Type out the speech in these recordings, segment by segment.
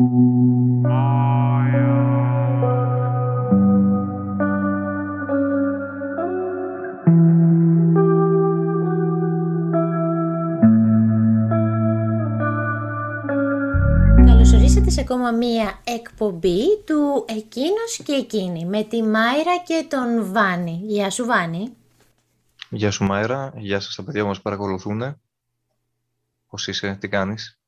Καλωσορίσατε σε ακόμα μία εκπομπή του Εκείνος και Εκείνη με τη Μάιρα και τον Βάνη. Γεια σου Βάνη. Γεια σου Μάιρα, γεια σας τα παιδιά που μας παρακολουθούν. Πώς είσαι, τι κάνεις;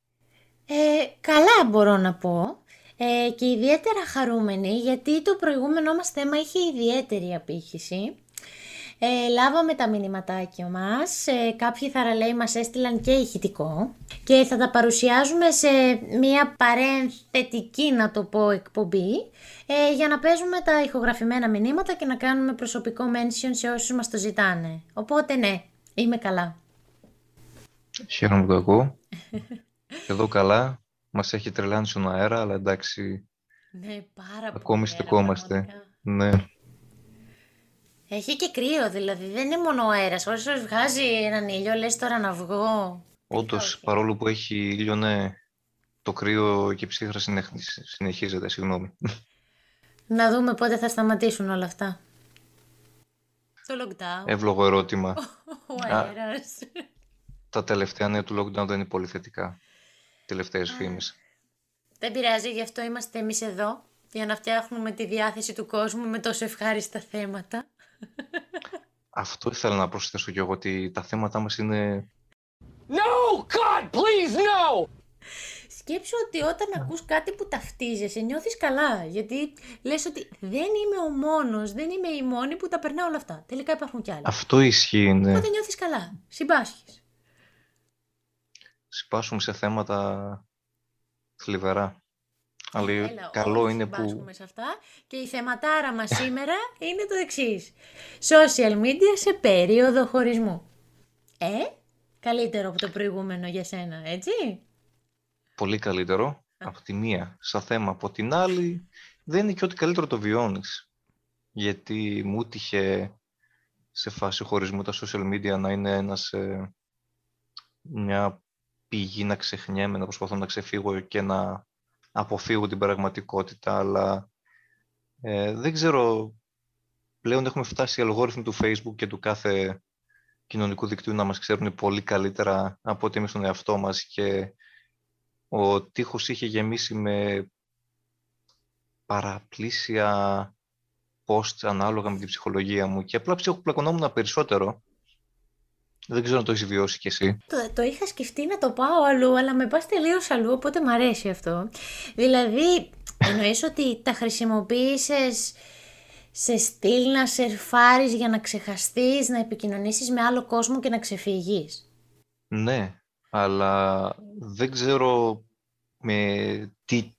Ε, καλά μπορώ να πω ε, και ιδιαίτερα χαρούμενη γιατί το προηγούμενό μας θέμα είχε ιδιαίτερη απήχηση. Ε, λάβαμε τα μηνυματάκια μας, ε, κάποιοι θαραλέοι μας έστειλαν και ηχητικό και θα τα παρουσιάζουμε σε μια παρένθετική να το πω εκπομπή ε, για να παίζουμε τα ηχογραφημένα μηνύματα και να κάνουμε προσωπικό mention σε όσους μας το ζητάνε. Οπότε ναι, είμαι καλά. Χαίρομαι που το ακούω. Εδώ καλά. Μας έχει τρελάνει στον αέρα, αλλά εντάξει, Ναι, πάρα πολύ. ακόμη ωραία, στεκόμαστε. πραγματικά. Ναι, Έχει και κρύο, δηλαδή δεν είναι μόνο ο αέρας. Όσο βγάζει έναν ήλιο, λες τώρα να βγω. όντως, όχι. παρόλο που έχει ήλιο, ναι, το κρύο και η ψύχρα συνεχ- συνεχίζεται, συγγνώμη. Να δούμε πότε θα σταματήσουν όλα αυτά. Το lockdown, Εύλογο ερώτημα. ο Α. αέρας. Τα τελευταία νέα του lockdown δεν είναι πολύ θετικά. Τελευταίες φήμες. Δεν πειράζει, γι' αυτό είμαστε εμείς εδώ. Για να φτιάχνουμε τη διάθεση του κόσμου με τόσο ευχάριστα θέματα. Αυτό ήθελα να προσθέσω κι εγώ, ότι τα θέματα μας είναι No! God, please, no! Σκέψου ότι όταν ακούς κάτι που ταυτίζεσαι, νιώθεις καλά. Γιατί λες ότι δεν είμαι ο μόνος, δεν είμαι η μόνη που τα περνά όλα αυτά. Τελικά υπάρχουν κι άλλοι. Αυτό ισχύει, ναι. Οπότε νιώθεις καλά. Συμπάσχεις. Συμπάσχουμε σε θέματα θλιβερά. Αλλά Έλα, καλό όλοι είναι που συμπάσχουμε σε αυτά. Και η θεματάρα μας σήμερα είναι το εξής. Social media σε περίοδο χωρισμού. Ε, καλύτερο από το προηγούμενο για σένα, έτσι; πολύ καλύτερο από τη μία σαν θέμα, από την άλλη δεν είναι και ότι καλύτερο το βιώνεις. Γιατί μου τύχε σε φάση χωρισμού τα social media να είναι ένας, ε, μια πηγή να ξεχνιέμαι, να προσπαθώ να ξεφύγω και να αποφύγω την πραγματικότητα, αλλά ε, δεν ξέρω, πλέον έχουμε φτάσει οι αλγόριθμοι του Facebook και του κάθε κοινωνικού δικτύου να μας ξέρουν πολύ καλύτερα από ότι εμείς τον εαυτό μας και ο τείχος είχε γεμίσει με παραπλήσια posts ανάλογα με την ψυχολογία μου και απλά ψυχοπλακωνόμουν περισσότερο. Δεν ξέρω αν το έχεις βιώσει κι εσύ. Το, το είχα σκεφτεί να το πάω αλλού, αλλά με πας τελείως αλλού, οπότε μ' αρέσει αυτό. Δηλαδή, εννοείς ότι τα χρησιμοποίησες σε στυλ να σερφάρεις για να ξεχαστείς, να επικοινωνήσεις με άλλο κόσμο και να ξεφύγεις; Ναι, αλλά δεν ξέρω με τι,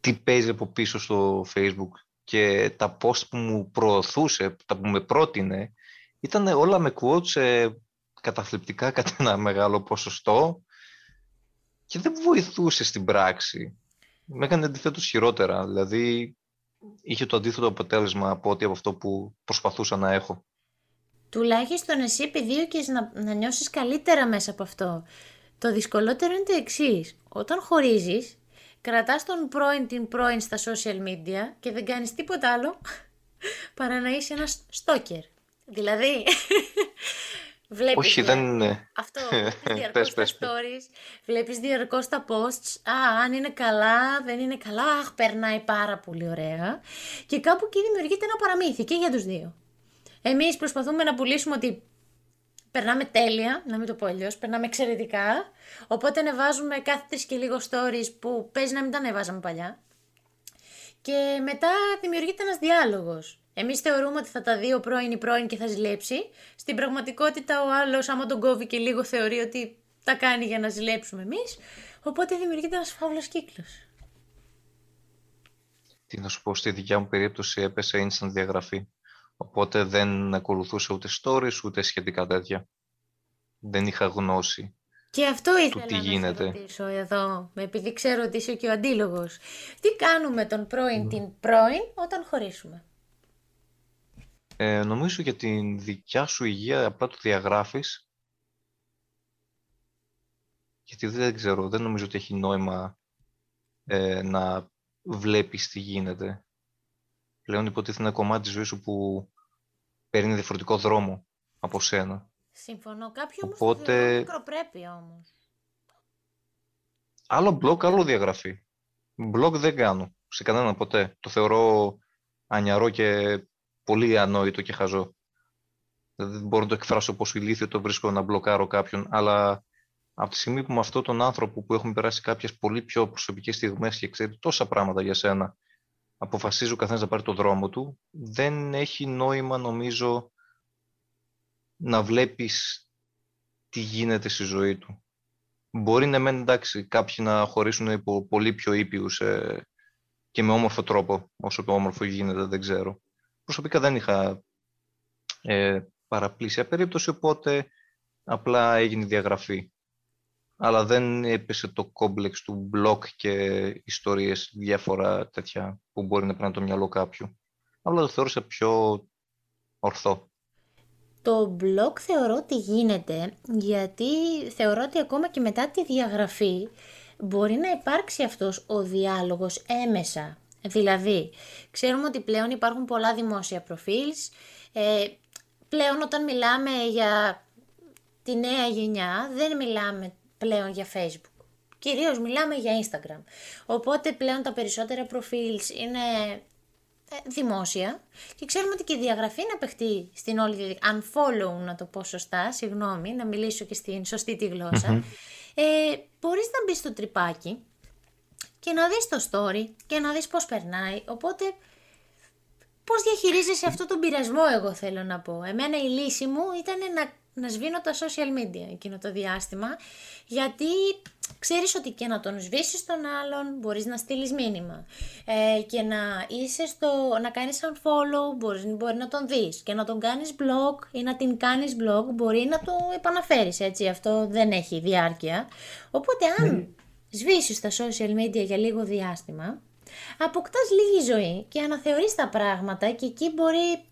τι παίζει από πίσω στο Facebook και τα post που μου προωθούσε, τα που με πρότεινε, ήταν όλα με quotes ε, καταθλιπτικά κατά ένα μεγάλο ποσοστό και δεν βοηθούσε στην πράξη. Με έκανε αντιθέτως χειρότερα, δηλαδή είχε το αντίθετο αποτέλεσμα από ό,τι από αυτό που προσπαθούσα να έχω. Τουλάχιστον εσύ επιδίωκες να, να νιώσεις καλύτερα μέσα από αυτό. Το δυσκολότερο είναι το εξής. Όταν χωρίζεις, κρατάς τον πρώην την πρώην στα social media και δεν κάνεις τίποτα άλλο παρά να είσαι ένας stalker. Δηλαδή, βλέπεις Όχι, δια- δεν είναι. Αυτό, βλέπεις διαρκώς Πες, πες, τα πες. stories, βλέπεις διαρκώς τα posts, α, αν είναι καλά, δεν είναι καλά, αχ, περνάει πάρα πολύ ωραία. Και κάπου εκεί δημιουργείται ένα παραμύθι και για τους δύο. Εμείς προσπαθούμε να πουλήσουμε ότι περνάμε τέλεια, να μην το πω αλλιώς, περνάμε εξαιρετικά. Οπότε ανεβάζουμε κάθε τρεις και λίγο stories που παίζει να μην τα ανεβάζαμε παλιά. Και μετά δημιουργείται ένας διάλογος. Εμείς θεωρούμε ότι θα τα δει ο πρώην ή πρώην και θα ζηλέψει. Στην πραγματικότητα ο άλλος άμα τον κόβει και λίγο θεωρεί ότι τα κάνει για να ζηλέψουμε εμείς. Οπότε δημιουργείται ένας φαύλος κύκλος. Τι να σου πω, στη δικιά μου περίπτωση έπεσε instant διαγραφή. Οπότε δεν ακολουθούσα ούτε stories, ούτε σχετικά τέτοια. Δεν είχα γνώση. Και αυτό ήθελα τι να γίνεται. σε ρωτήσω εδώ, επειδή ξέρω ότι είσαι και ο αντίλογος. Τι κάνουμε τον πρώην την πρώην όταν χωρίσουμε; Ε, νομίζω για την δικιά σου υγεία απλά το διαγράφεις. Γιατί δεν ξέρω, δεν νομίζω ότι έχει νόημα ε, να βλέπεις τι γίνεται. Πλέον υποτίθεται ένα κομμάτι της ζωής σου που παίρνει διαφορετικό δρόμο από σένα. Συμφωνώ. Κάποιοι όμως Οπότε- το θεωρούν μικροπρέπεια όμως. Άλλο blog, άλλο διαγραφή. Blog δεν κάνω. Σε κανέναν ποτέ. Το θεωρώ ανιαρό και πολύ ανόητο και χαζό. Δεν μπορώ να το εκφράσω πόσο ηλίθιο το βρίσκω να μπλοκάρω κάποιον, αλλά από τη στιγμή που με αυτόν τον άνθρωπο που έχουμε περάσει κάποιες πολύ πιο προσωπικές στιγμές και ξέρει τόσα πράγματα για σένα, αποφασίζει ο καθένας να πάρει το δρόμο του, δεν έχει νόημα νομίζω να βλέπεις τι γίνεται στη ζωή του. Μπορεί να μεν εντάξει κάποιοι να χωρίσουν υπό πολύ πιο ήπιους ε, και με όμορφο τρόπο, όσο το όμορφο γίνεται δεν ξέρω. Προσωπικά δεν είχα ε, παραπλήσια περίπτωση, οπότε απλά έγινε η διαγραφή. Αλλά δεν έπεσε το κόμπλεξ του μπλοκ και ιστορίες διάφορα τέτοια που μπορεί να παίρνει το μυαλό κάποιου. Απλά το θεώρησα πιο ορθό. Το blog θεωρώ ότι γίνεται γιατί θεωρώ ότι ακόμα και μετά τη διαγραφή μπορεί να υπάρξει αυτός ο διάλογος έμεσα. Δηλαδή, ξέρουμε ότι πλέον υπάρχουν πολλά δημόσια προφίλς. Ε, πλέον όταν μιλάμε για τη νέα γενιά δεν μιλάμε πλέον για Facebook. Κυρίως μιλάμε για Instagram. Οπότε πλέον τα περισσότερα προφίλς είναι ε, δημόσια και ξέρουμε ότι και η διαγραφή είναι παιχτεί στην όλη διαδικασία. Unfollow, να το πω σωστά, συγγνώμη, να μιλήσω και στην σωστή τη γλώσσα. Ε, μπορείς να μπεις στο τρυπάκι και να δεις το story και να δεις πώς περνάει. Οπότε, πώς διαχειρίζεσαι αυτό τον πειρασμό, εγώ θέλω να πω. Εμένα η λύση μου ήταν να, να σβήνω τα social media εκείνο το διάστημα, γιατί ξέρεις ότι και να τον σβήσεις τον άλλον μπορείς να στείλεις μήνυμα. Ε, και να είσαι στο, να κάνεις unfollow μπορείς, μπορεί να τον δεις. Και να τον κάνεις blog ή να την κάνεις blog μπορεί να το επαναφέρεις έτσι. Αυτό δεν έχει διάρκεια. Οπότε αν σβήσεις τα social media για λίγο διάστημα αποκτάς λίγη ζωή και αναθεωρείς τα πράγματα και εκεί μπορεί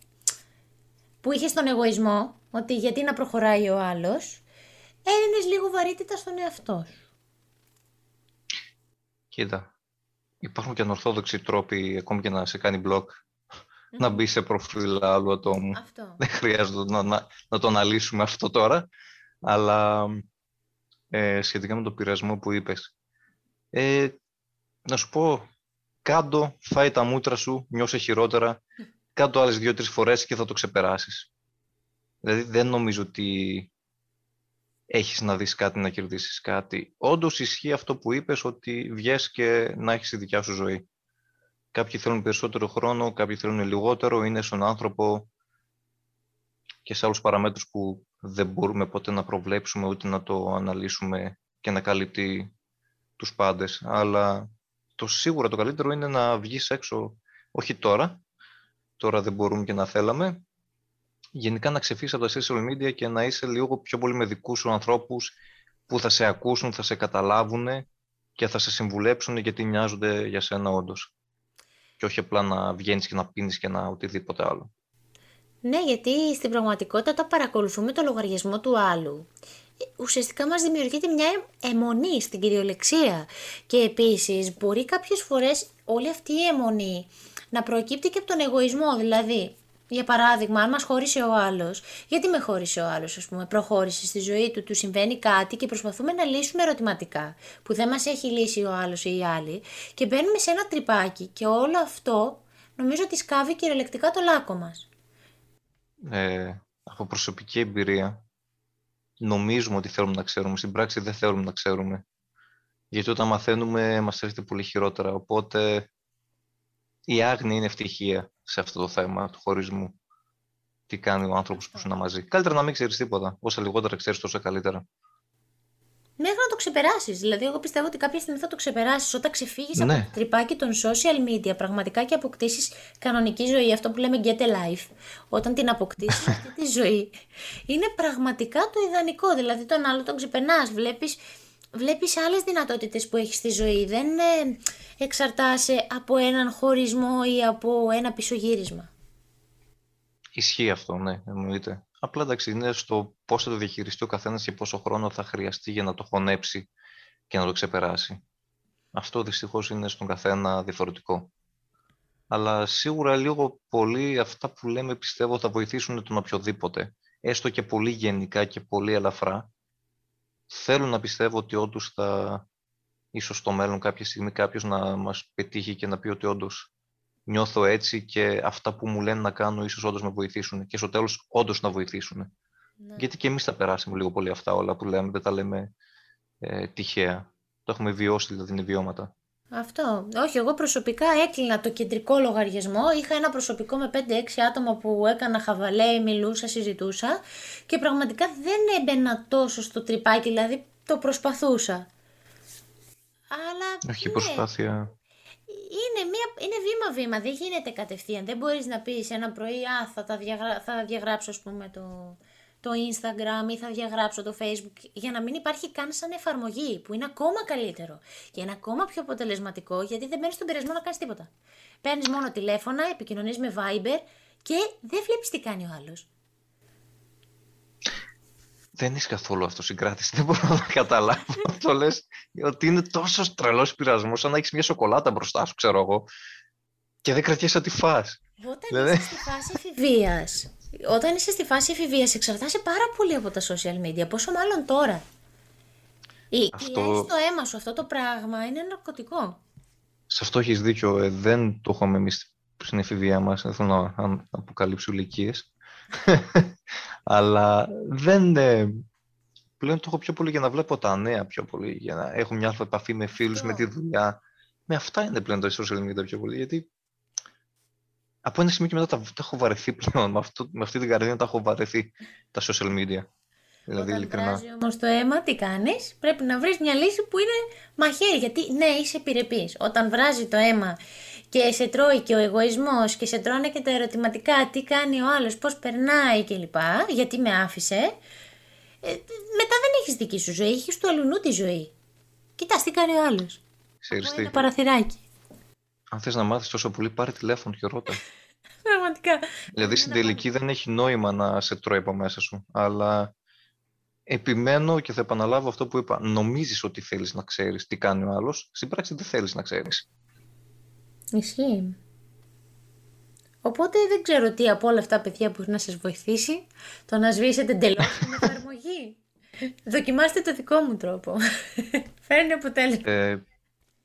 που είχες τον εγωισμό ότι γιατί να προχωράει ο άλλος έδινες λίγο βαρύτητα στον εαυτό σου. Κοίτα, υπάρχουν και ανορθόδοξοι τρόποι ακόμη και να σε κάνει blog να μπει σε προφίλ άλλου ατόμου. Αυτό. Δεν χρειάζεται να, να, να το αναλύσουμε αυτό τώρα, αλλά ε, σχετικά με το πειρασμό που είπες. Ε, να σου πω, κάντο, φάει τα μούτρα σου, νιώσε χειρότερα, κάτω άλλες δύο-τρεις φορές και θα το ξεπεράσεις. Δηλαδή δεν νομίζω ότι έχεις να δεις κάτι, να κερδίσεις κάτι. Όντως ισχύει αυτό που είπες ότι βγες και να έχεις τη δικιά σου ζωή. Κάποιοι θέλουν περισσότερο χρόνο, κάποιοι θέλουν λιγότερο, είναι στον άνθρωπο και σε άλλους παραμέτρους που δεν μπορούμε ποτέ να προβλέψουμε ούτε να το αναλύσουμε και να καλύπτει τους πάντες. Αλλά το σίγουρα το καλύτερο είναι να βγεις έξω, όχι τώρα, τώρα δεν μπορούμε και να θέλαμε, γενικά να ξεφύγεις από τα social media και να είσαι λίγο πιο πολύ με δικούς σου ανθρώπους που θα σε ακούσουν, θα σε καταλάβουν και θα σε συμβουλέψουν γιατί νοιάζονται για σένα όντως. Και όχι απλά να βγαίνεις και να πίνεις και να οτιδήποτε άλλο. Ναι, γιατί στην πραγματικότητα όταν παρακολουθούμε το λογαριασμό του άλλου, ουσιαστικά μας δημιουργείται μια αιμονή στην κυριολεξία. Και επίσης μπορεί κάποιες φορές όλη αυτή η αιμονή να προκύπτει και από τον εγωισμό. Δηλαδή, για παράδειγμα, αν μας χώρισε ο άλλος, γιατί με χώρισε ο άλλος, ας πούμε, προχώρησε στη ζωή του, του συμβαίνει κάτι και προσπαθούμε να λύσουμε ερωτηματικά, που δεν μας έχει λύσει ο άλλος ή η άλλη, και μπαίνουμε σε ένα τρυπάκι και όλο αυτό νομίζω ότι σκάβει κυριολεκτικά το λάκκο μας. Ε, από προσωπική εμπειρία, νομίζουμε ότι θέλουμε να ξέρουμε. Στην πράξη δεν θέλουμε να ξέρουμε. Γιατί όταν μαθαίνουμε, μας έρχεται πολύ χειρότερα. Οπότε, η άγνοια είναι ευτυχία σε αυτό το θέμα του χωρισμού. Τι κάνει ο άνθρωπος που σου είναι μαζί. Καλύτερα να μην ξέρεις τίποτα. Όσα λιγότερα ξέρεις, τόσο καλύτερα. Μέχρι να το ξεπεράσεις. Δηλαδή, εγώ πιστεύω ότι κάποια στιγμή θα το ξεπεράσεις. Όταν ξεφύγεις Ναι. από το τρυπάκι των social media, πραγματικά και αποκτήσεις κανονική ζωή, αυτό που λέμε get a life, όταν την αποκτήσεις αυτή τη ζωή, είναι πραγματικά το ιδανικό. Δηλαδή, τον άλλο τον ξεπερνάς. Βλέπεις βλέπεις άλλες δυνατότητες που έχεις στη ζωή. Δεν ε, εξαρτάσαι από έναν χωρισμό ή από ένα πισωγύρισμα. Ισχύει αυτό, ναι, εννοείται. Απλά εντάξει, είναι στο πώς θα το διαχειριστεί ο καθένας και πόσο χρόνο θα χρειαστεί για να το χωνέψει και να το ξεπεράσει. Αυτό δυστυχώς είναι στον καθένα διαφορετικό. Αλλά σίγουρα λίγο πολύ αυτά που λέμε πιστεύω θα βοηθήσουν τον οποιοδήποτε. Έστω και πολύ γενικά και πολύ ελαφρά. Θέλω να πιστεύω ότι όντως θα, ίσως στο μέλλον κάποια στιγμή κάποιος να μας πετύχει και να πει ότι όντως νιώθω έτσι και αυτά που μου λένε να κάνω ίσως όντως με βοηθήσουν και στο τέλος όντως να βοηθήσουν. Ναι. Γιατί και εμείς θα περάσουμε λίγο πολύ αυτά όλα που λέμε, δεν τα λέμε ε, τυχαία. Το έχουμε βιώσει δηλαδή είναι βιώματα. Αυτό. Όχι, εγώ προσωπικά έκλεινα το κεντρικό λογαριασμό. Είχα ένα προσωπικό με 5-6 άτομα που έκανα χαβαλέ, μιλούσα, συζητούσα και πραγματικά δεν έμπαινα τόσο στο τρυπάκι, δηλαδή το προσπαθούσα. Αλλά. Όχι, ναι, προσπάθεια. Είναι, μια, είναι βήμα-βήμα, δεν γίνεται κατευθείαν. Δεν μπορείς να πεις ένα πρωί, α, θα, τα διαγρα... θα διαγράψω, ας πούμε, το, το Instagram ή θα διαγράψω το Facebook για να μην υπάρχει καν σαν εφαρμογή που είναι ακόμα καλύτερο και είναι ακόμα πιο αποτελεσματικό γιατί δεν μπαίνεις στον πειρασμό να κάνεις τίποτα. Παίρνεις μόνο τηλέφωνα, επικοινωνείς με Viber και δεν βλέπεις τι κάνει ο άλλος. Δεν είσαι καθόλου αυτοσυγκράτηση. Δεν μπορώ να καταλάβω. το λες ότι είναι τόσο τρελός πειρασμός, σαν να έχεις μια σοκολάτα μπροστά σου, ξέρω εγώ, και δεν κρατιέσαι τη φας. Όταν είσαι στη φάση εφηβείας, όταν είσαι στη φάση εφηβείας, εξαρτάσαι πάρα πολύ από τα social media. Πόσο μάλλον τώρα. Ή αυτό... στο αίμα σου αυτό το πράγμα είναι ναρκωτικό. Σε αυτό έχεις δίκιο. Ε, δεν το έχουμε εμείς στην εφηβεία μας. Δεν θέλω να αποκαλύψω ηλικίες. Αλλά δεν. Ε, πλέον το έχω πιο πολύ για να βλέπω τα νέα πιο πολύ. Για να έχω μια επαφή με φίλους, με τη δουλειά. Με αυτά είναι πλέον τα social media πιο πολύ. Γιατί από ένα σημείο και μετά τα, τα έχω βαρεθεί πλέον. Με, αυτό, με αυτή την καρδιά τα έχω βαρεθεί τα social media. Δηλαδή, Όταν ειλικρινά. όμως το αίμα, τι κάνεις, πρέπει να βρεις μια λύση που είναι μαχαίρι. Γιατί ναι, είσαι επιρρεπής. Όταν βράζει το αίμα και σε τρώει και ο εγωισμός και σε τρώνε και τα ερωτηματικά, τι κάνει ο άλλος, πώς περνάει κλπ. Γιατί με άφησε. Ε, μετά δεν έχεις δική σου ζωή, έχεις του αλουνού τη ζωή. Κοιτάς τι κάνει ο άλλος. Ξέρεις Ένα παραθυράκι αν θες να μάθεις τόσο πολύ, πάρε τηλέφωνο και ρώτα. Πραγματικά. Δηλαδή στην τελική δεν έχει νόημα να σε τρώει από μέσα σου. Αλλά επιμένω και θα επαναλάβω αυτό που είπα. Νομίζεις ότι θέλεις να ξέρεις τι κάνει ο άλλος, στην πράξη δεν θέλεις να ξέρεις. Ισχύει. Οπότε δεν ξέρω τι από όλα αυτά παιδιά που να σας βοηθήσει το να σβήσετε εντελώς την εφαρμογή. Δοκιμάστε το δικό μου τρόπο. Φέρνει αποτέλεσμα. Ε,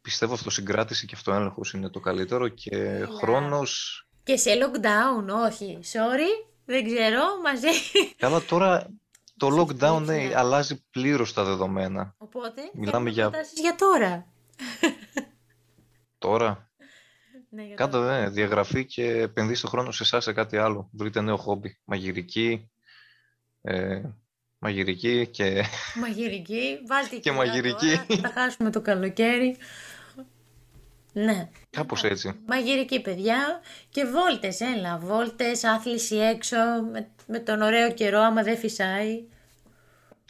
πιστεύω αυτοσυγκράτηση και αυτοέλεγχος είναι το καλύτερο και Έλα. χρόνος... Και σε lockdown, όχι. Sorry, δεν ξέρω, μαζί. Καλά, τώρα το lockdown ναι, αλλάζει πλήρως τα δεδομένα. Οπότε, Μιλάμε για... για τώρα. Τώρα. Ναι, Κάντε ναι, διαγραφή και επενδύστε χρόνο σε εσάς σε κάτι άλλο. Βρείτε νέο χόμπι. Μαγειρική, ε, μαγειρική και... Μαγειρική, βάλτε και μαγειρική. θα χάσουμε το καλοκαίρι. Ναι. Κάπως έτσι. Μαγειρική παιδιά και βόλτες, έλα, βόλτες, άθληση έξω, με, τον ωραίο καιρό άμα δεν φυσάει.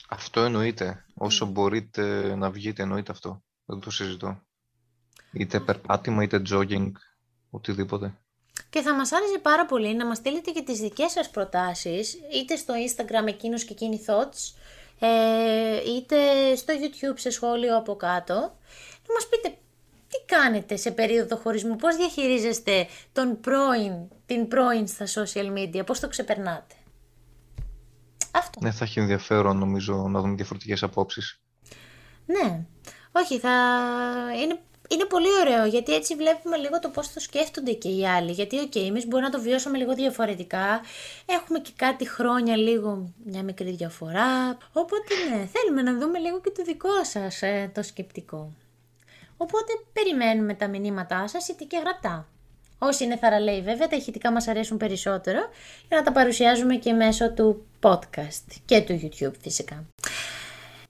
Αυτό εννοείται. Όσο μπορείτε να βγείτε εννοείται αυτό. Δεν το συζητώ. Είτε περπάτημα, είτε jogging, οτιδήποτε. Και θα μας άρεσε πάρα πολύ να μας στείλετε και τις δικές σας προτάσεις, είτε στο Instagram εκείνους και εκείνοι thoughts, ε, είτε στο YouTube σε σχόλιο από κάτω. Να μας πείτε τι κάνετε σε περίοδο χωρισμού, πώς διαχειρίζεστε τον πρώην, την πρώην στα social media, πώς το ξεπερνάτε; Αυτό. Ναι, θα έχει ενδιαφέρον νομίζω να δούμε διαφορετικές απόψεις. Ναι, όχι, θα... είναι, είναι πολύ ωραίο γιατί έτσι βλέπουμε λίγο το πώς το σκέφτονται και οι άλλοι. Γιατί, ok, okay, εμείς μπορούμε να το βιώσουμε λίγο διαφορετικά. Έχουμε και κάτι χρόνια λίγο μια μικρή διαφορά. Οπότε, ναι, θέλουμε να δούμε λίγο και το δικό σας ε, το σκεπτικό. Οπότε περιμένουμε τα μηνύματά σας είτε και γραπτά. Όσοι είναι θαραλέοι βέβαια, τα ηχητικά μας αρέσουν περισσότερο για να τα παρουσιάζουμε και μέσω του podcast και του YouTube φυσικά.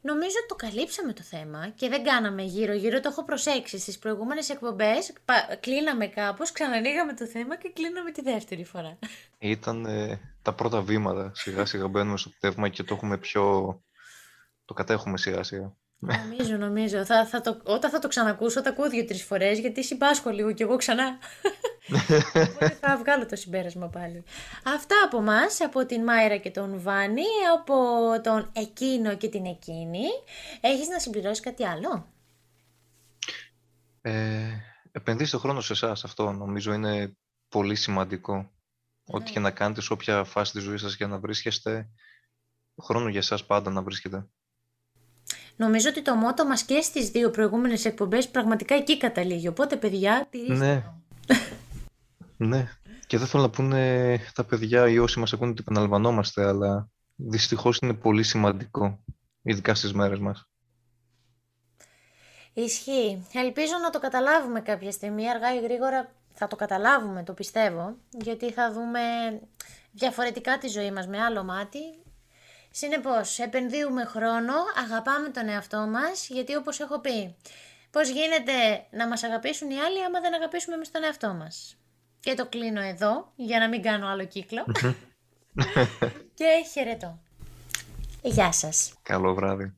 Νομίζω ότι το καλύψαμε το θέμα και δεν κάναμε γύρω-γύρω, το έχω προσέξει στις προηγούμενες εκπομπές, κλείναμε κάπως, ξανανοίγαμε το θέμα και κλείναμε τη δεύτερη φορά. Ήταν ε, τα πρώτα βήματα, σιγά σιγά μπαίνουμε στο πτεύμα και το έχουμε πιο... το κατέχουμε σιγά σιγά. Νομίζω, νομίζω. Θα, θα το, όταν θα το ξανακούσω, θα ακούω δύο-τρεις φορές γιατί συμπάσχω λίγο κι εγώ ξανά. Οπότε θα βγάλω το συμπέρασμα πάλι. Αυτά από εμά, από την Μάιρα και τον Βάνη, από τον εκείνο και την εκείνη. Έχεις να συμπληρώσεις κάτι άλλο; Ε, επενδύστε χρόνο σε εσάς. Αυτό νομίζω είναι πολύ σημαντικό. Ό,τι και να κάνετε σε όποια φάση της ζωής σας για να βρίσκεστε, χρόνο για εσάς πάντα να βρίσκετε. Νομίζω ότι το μότο μας και στις δύο προηγούμενες εκπομπές πραγματικά εκεί καταλήγει. Οπότε, παιδιά, τηρήστε Ναι. το. Ναι. Και δεν θέλω να πούνε τα παιδιά ή όσοι μας ακούνε ότι επαναλαμβανόμαστε, αλλά δυστυχώς είναι πολύ σημαντικό, ειδικά στις μέρες μας. Ισχύει. Ελπίζω να το καταλάβουμε κάποια στιγμή. Αργά ή γρήγορα θα το καταλάβουμε, το πιστεύω. Γιατί θα δούμε διαφορετικά τη ζωή μας με άλλο μάτι. Συνεπώς, επενδύουμε χρόνο, αγαπάμε τον εαυτό μας, γιατί όπως έχω πει, πώς γίνεται να μας αγαπήσουν οι άλλοι άμα δεν αγαπήσουμε εμείς τον εαυτό μας. Και το κλείνω εδώ, για να μην κάνω άλλο κύκλο. και χαιρετώ. Γεια σας. Καλό βράδυ.